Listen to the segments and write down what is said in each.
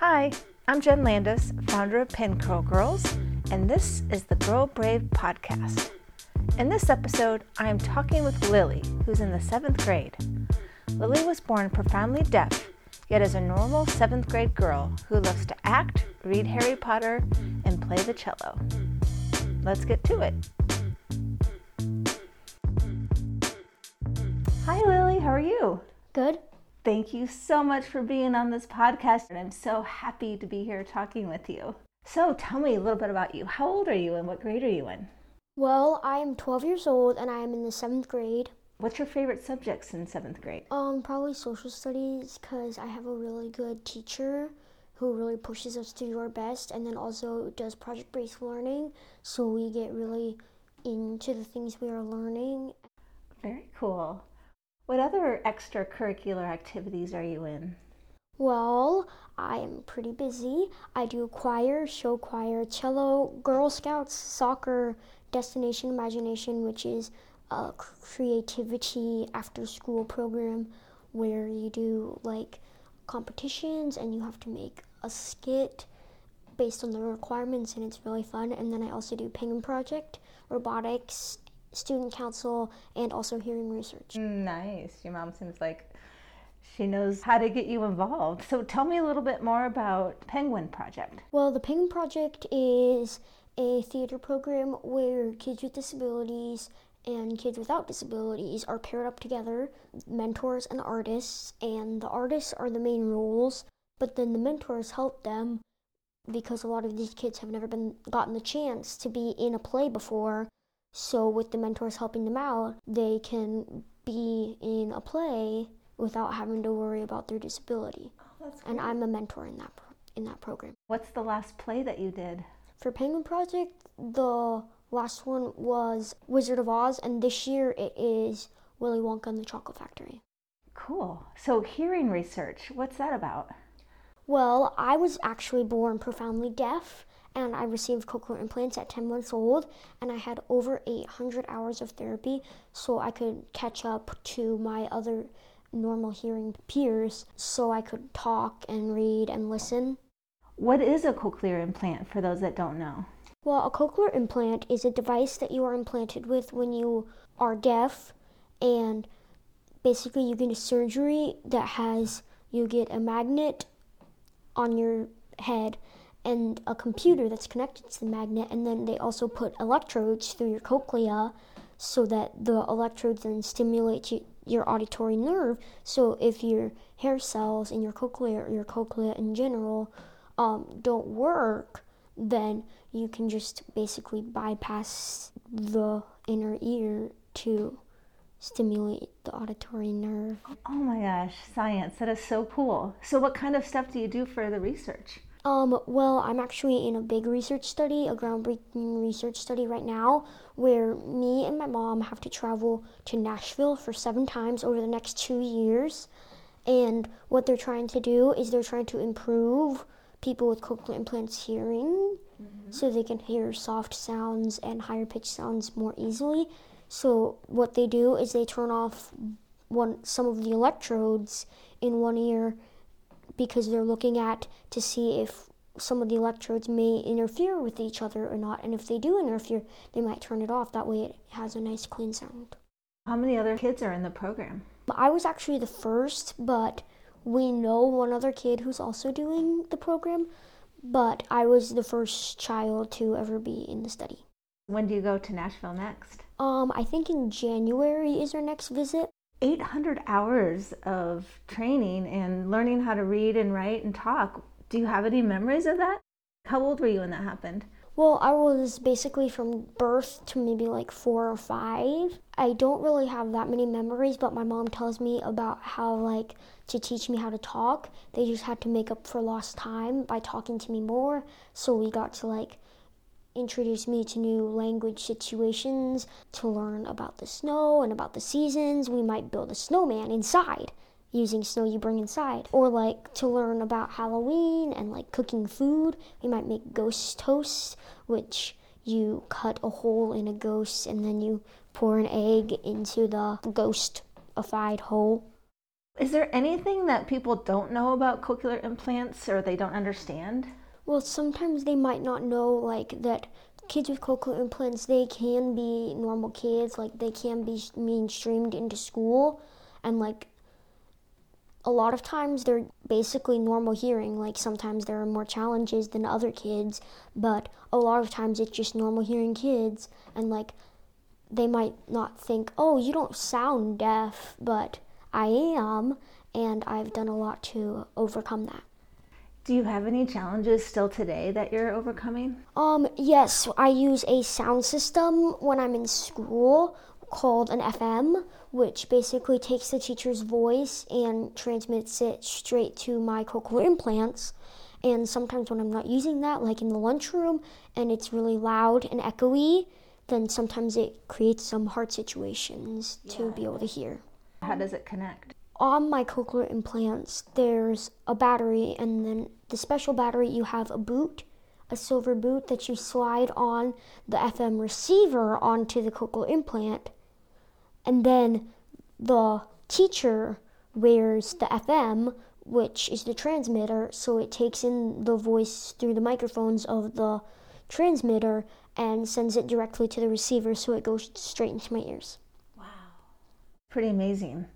Hi, I'm Jen Landis, founder of Pen Curl Girls, and this is the Girl Brave podcast. In this episode, I am talking with Lily, who's in the seventh grade. Lily was born profoundly deaf, yet is a normal seventh grade girl who loves to act, read Harry Potter, and play the cello. Let's get to it. Hi, Lily, how are you? Good. Thank you so much for being on this podcast, and I'm so happy to be here talking with you. So, tell me a little bit about you. How old are you, and what grade are you in? Well, I am 12 years old and I am in the seventh grade. What's your favorite subjects in seventh grade? Um, probably social studies because I have a really good teacher who really pushes us to do our best and then also does project based learning. So we get really into the things we are learning. Very cool. What other extracurricular activities are you in? Well, I am pretty busy. I do choir, show choir, cello, Girl Scouts, soccer, Destination Imagination, which is a creativity after school program where you do like competitions and you have to make a skit based on the requirements and it's really fun. And then I also do Penguin Project, robotics, student council, and also hearing research. Nice. Your mom seems like she knows how to get you involved. So tell me a little bit more about Penguin Project. Well, the Penguin Project is a theater program where kids with disabilities and kids without disabilities are paired up together, mentors and artists, and the artists are the main roles, but then the mentors help them because a lot of these kids have never been gotten the chance to be in a play before. So with the mentors helping them out, they can be in a play without having to worry about their disability. Oh, and I'm a mentor in that pro- in that program. What's the last play that you did? For Penguin Project, the last one was Wizard of Oz, and this year it is Willy Wonka and the Chocolate Factory. Cool. So, hearing research, what's that about? Well, I was actually born profoundly deaf, and I received cochlear implants at 10 months old, and I had over 800 hours of therapy so I could catch up to my other normal hearing peers so I could talk and read and listen. What is a cochlear implant for those that don't know? Well, a cochlear implant is a device that you are implanted with when you are deaf, and basically, you get a surgery that has you get a magnet on your head and a computer that's connected to the magnet, and then they also put electrodes through your cochlea so that the electrodes then stimulate you, your auditory nerve. So if your hair cells in your cochlea or your cochlea in general um, don't work, then you can just basically bypass the inner ear to stimulate the auditory nerve. Oh my gosh, science. That is so cool. So, what kind of stuff do you do for the research? Um, well, I'm actually in a big research study, a groundbreaking research study right now, where me and my mom have to travel to Nashville for seven times over the next two years. And what they're trying to do is they're trying to improve people with cochlear implants hearing mm-hmm. so they can hear soft sounds and higher pitched sounds more easily. So what they do is they turn off one some of the electrodes in one ear because they're looking at to see if some of the electrodes may interfere with each other or not and if they do interfere they might turn it off that way it has a nice clean sound. How many other kids are in the program? I was actually the first, but we know one other kid who's also doing the program, but I was the first child to ever be in the study. When do you go to Nashville next? Um, I think in January is our next visit. 800 hours of training and learning how to read and write and talk. Do you have any memories of that? How old were you when that happened? Well, I was basically from birth to maybe like four or five. I don't really have that many memories, but my mom tells me about how, like, to teach me how to talk, they just had to make up for lost time by talking to me more. So we got to, like, introduce me to new language situations, to learn about the snow and about the seasons. We might build a snowman inside using snow you bring inside. Or like to learn about Halloween and like cooking food, we might make ghost toast, which you cut a hole in a ghost and then you pour an egg into the ghostified hole. Is there anything that people don't know about cochlear implants or they don't understand? Well, sometimes they might not know like that kids with cochlear implants they can be normal kids, like they can be mainstreamed into school and like a lot of times they're basically normal hearing. Like sometimes there are more challenges than other kids, but a lot of times it's just normal hearing kids. And like they might not think, oh, you don't sound deaf, but I am. And I've done a lot to overcome that. Do you have any challenges still today that you're overcoming? Um, yes, I use a sound system when I'm in school called an FM, which basically takes the teacher's voice and transmits it straight to my cochlear implants. And sometimes when I'm not using that, like in the lunchroom, and it's really loud and echoey, then sometimes it creates some hard situations yeah. to be able to hear. How does it connect? On my cochlear implants, there's a battery, and then the special battery, you have a boot, a silver boot that you slide on the FM receiver onto the cochlear implant and then the teacher wears the FM, which is the transmitter, so it takes in the voice through the microphones of the transmitter and sends it directly to the receiver so it goes straight into my ears. Wow. Pretty amazing.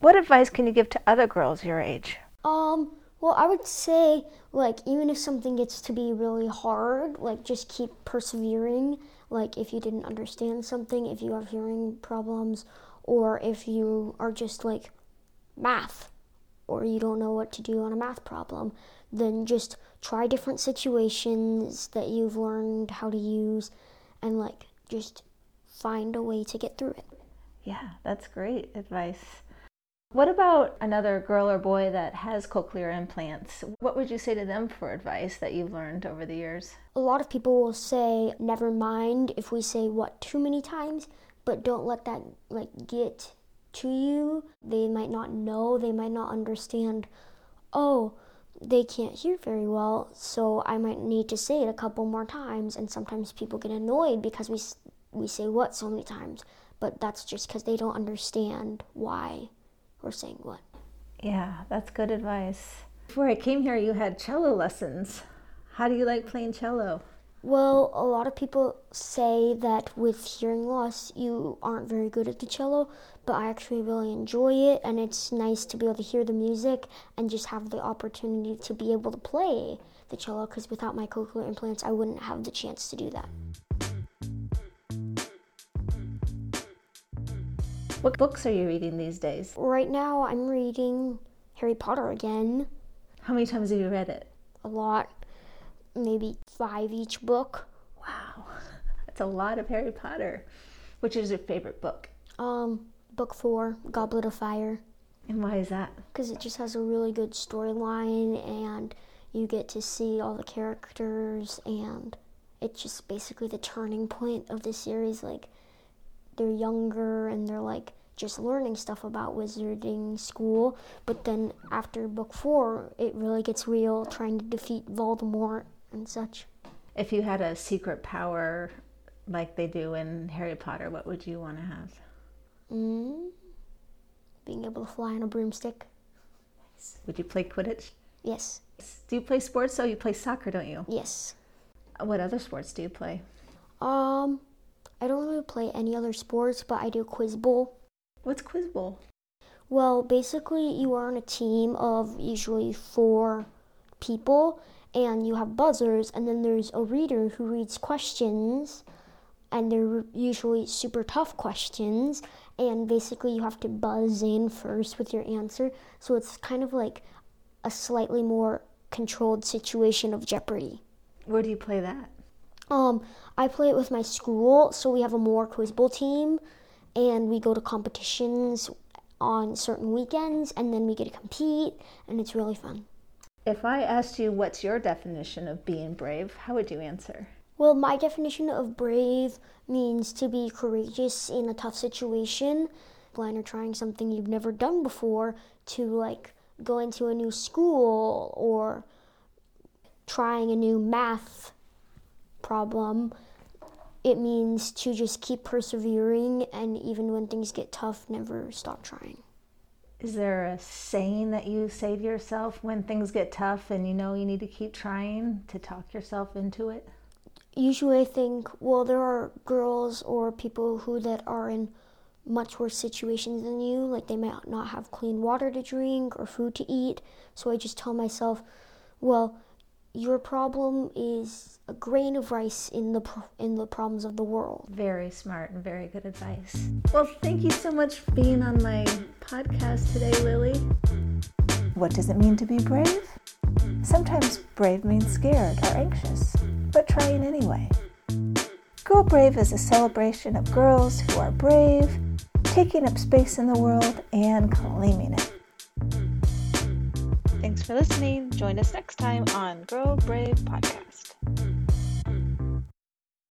What advice can you give to other girls your age? Um, well, I would say like even if something gets to be really hard, like just keep persevering like if you didn't understand something, if you have hearing problems, or if you are just like math or you don't know what to do on a math problem, then just try different situations that you've learned how to use and like just find a way to get through it. Yeah, that's great advice. What about another girl or boy that has cochlear implants? What would you say to them for advice that you've learned over the years? A lot of people will say, never mind if we say what too many times, but don't let that like get to you. They might not know, they might not understand, oh, they can't hear very well, so I might need to say it a couple more times. And sometimes people get annoyed because we, we say what so many times, but that's just because they don't understand why or saying what. Yeah, that's good advice. Before I came here, you had cello lessons. How do you like playing cello? Well, a lot of people say that with hearing loss, you aren't very good at the cello, but I actually really enjoy it, and it's nice to be able to hear the music and just have the opportunity to be able to play the cello, because without my cochlear implants, I wouldn't have the chance to do that. What books are you reading these days? Right now, I'm reading Harry Potter again. How many times have you read it? A lot. Maybe five each book. Wow. That's a lot of Harry Potter. Which is your favorite book? Um, book four, Goblet of Fire. And why is that? Because it just has a really good storyline and you get to see all the characters and it's just basically the turning point of the series. Like, they're younger and they're like just learning stuff about wizarding school. But then after book four, it really gets real, trying to defeat Voldemort and such. If you had a secret power like they do in Harry Potter, what would you want to have? Mm, being able to fly on a broomstick. Nice. Would you play Quidditch? Yes. Do you play sports? So you play soccer, don't you? Yes. What other sports do you play? Um, I don't really play any other sports, but I do quiz bowl. What's quiz bowl? Well, basically, you are on a team of usually four people, and you have buzzers, and then there's a reader who reads questions, and they're usually super tough questions, and basically, you have to buzz in first with your answer. So it's kind of like a slightly more controlled situation of Jeopardy. Where do you play that? Um, I play it with my school, so we have a more quiz bowl team, and we go to competitions on certain weekends, and then we get to compete, and it's really fun. If I asked you what's your definition of being brave, how would you answer? Well, my definition of brave means to be courageous in a tough situation, blind or trying something you've never done before, to like go into a new school or trying a new math problem, it means to just keep persevering and even when things get tough, never stop trying. Is there a saying that you say to yourself when things get tough and you know you need to keep trying to talk yourself into it? Usually I think, well, there are girls or people who that are in much worse situations than you, like they might not have clean water to drink or food to eat. So I just tell myself, well, your problem is a grain of rice in the pro- in the problems of the world. Very smart and very good advice. Well, thank you so much for being on my podcast today, Lily. What does it mean to be brave? Sometimes brave means scared or anxious, but trying anyway. Girl Brave is a celebration of girls who are brave, taking up space in the world, and claiming it. For listening. Join us next time on Girl Brave Podcast.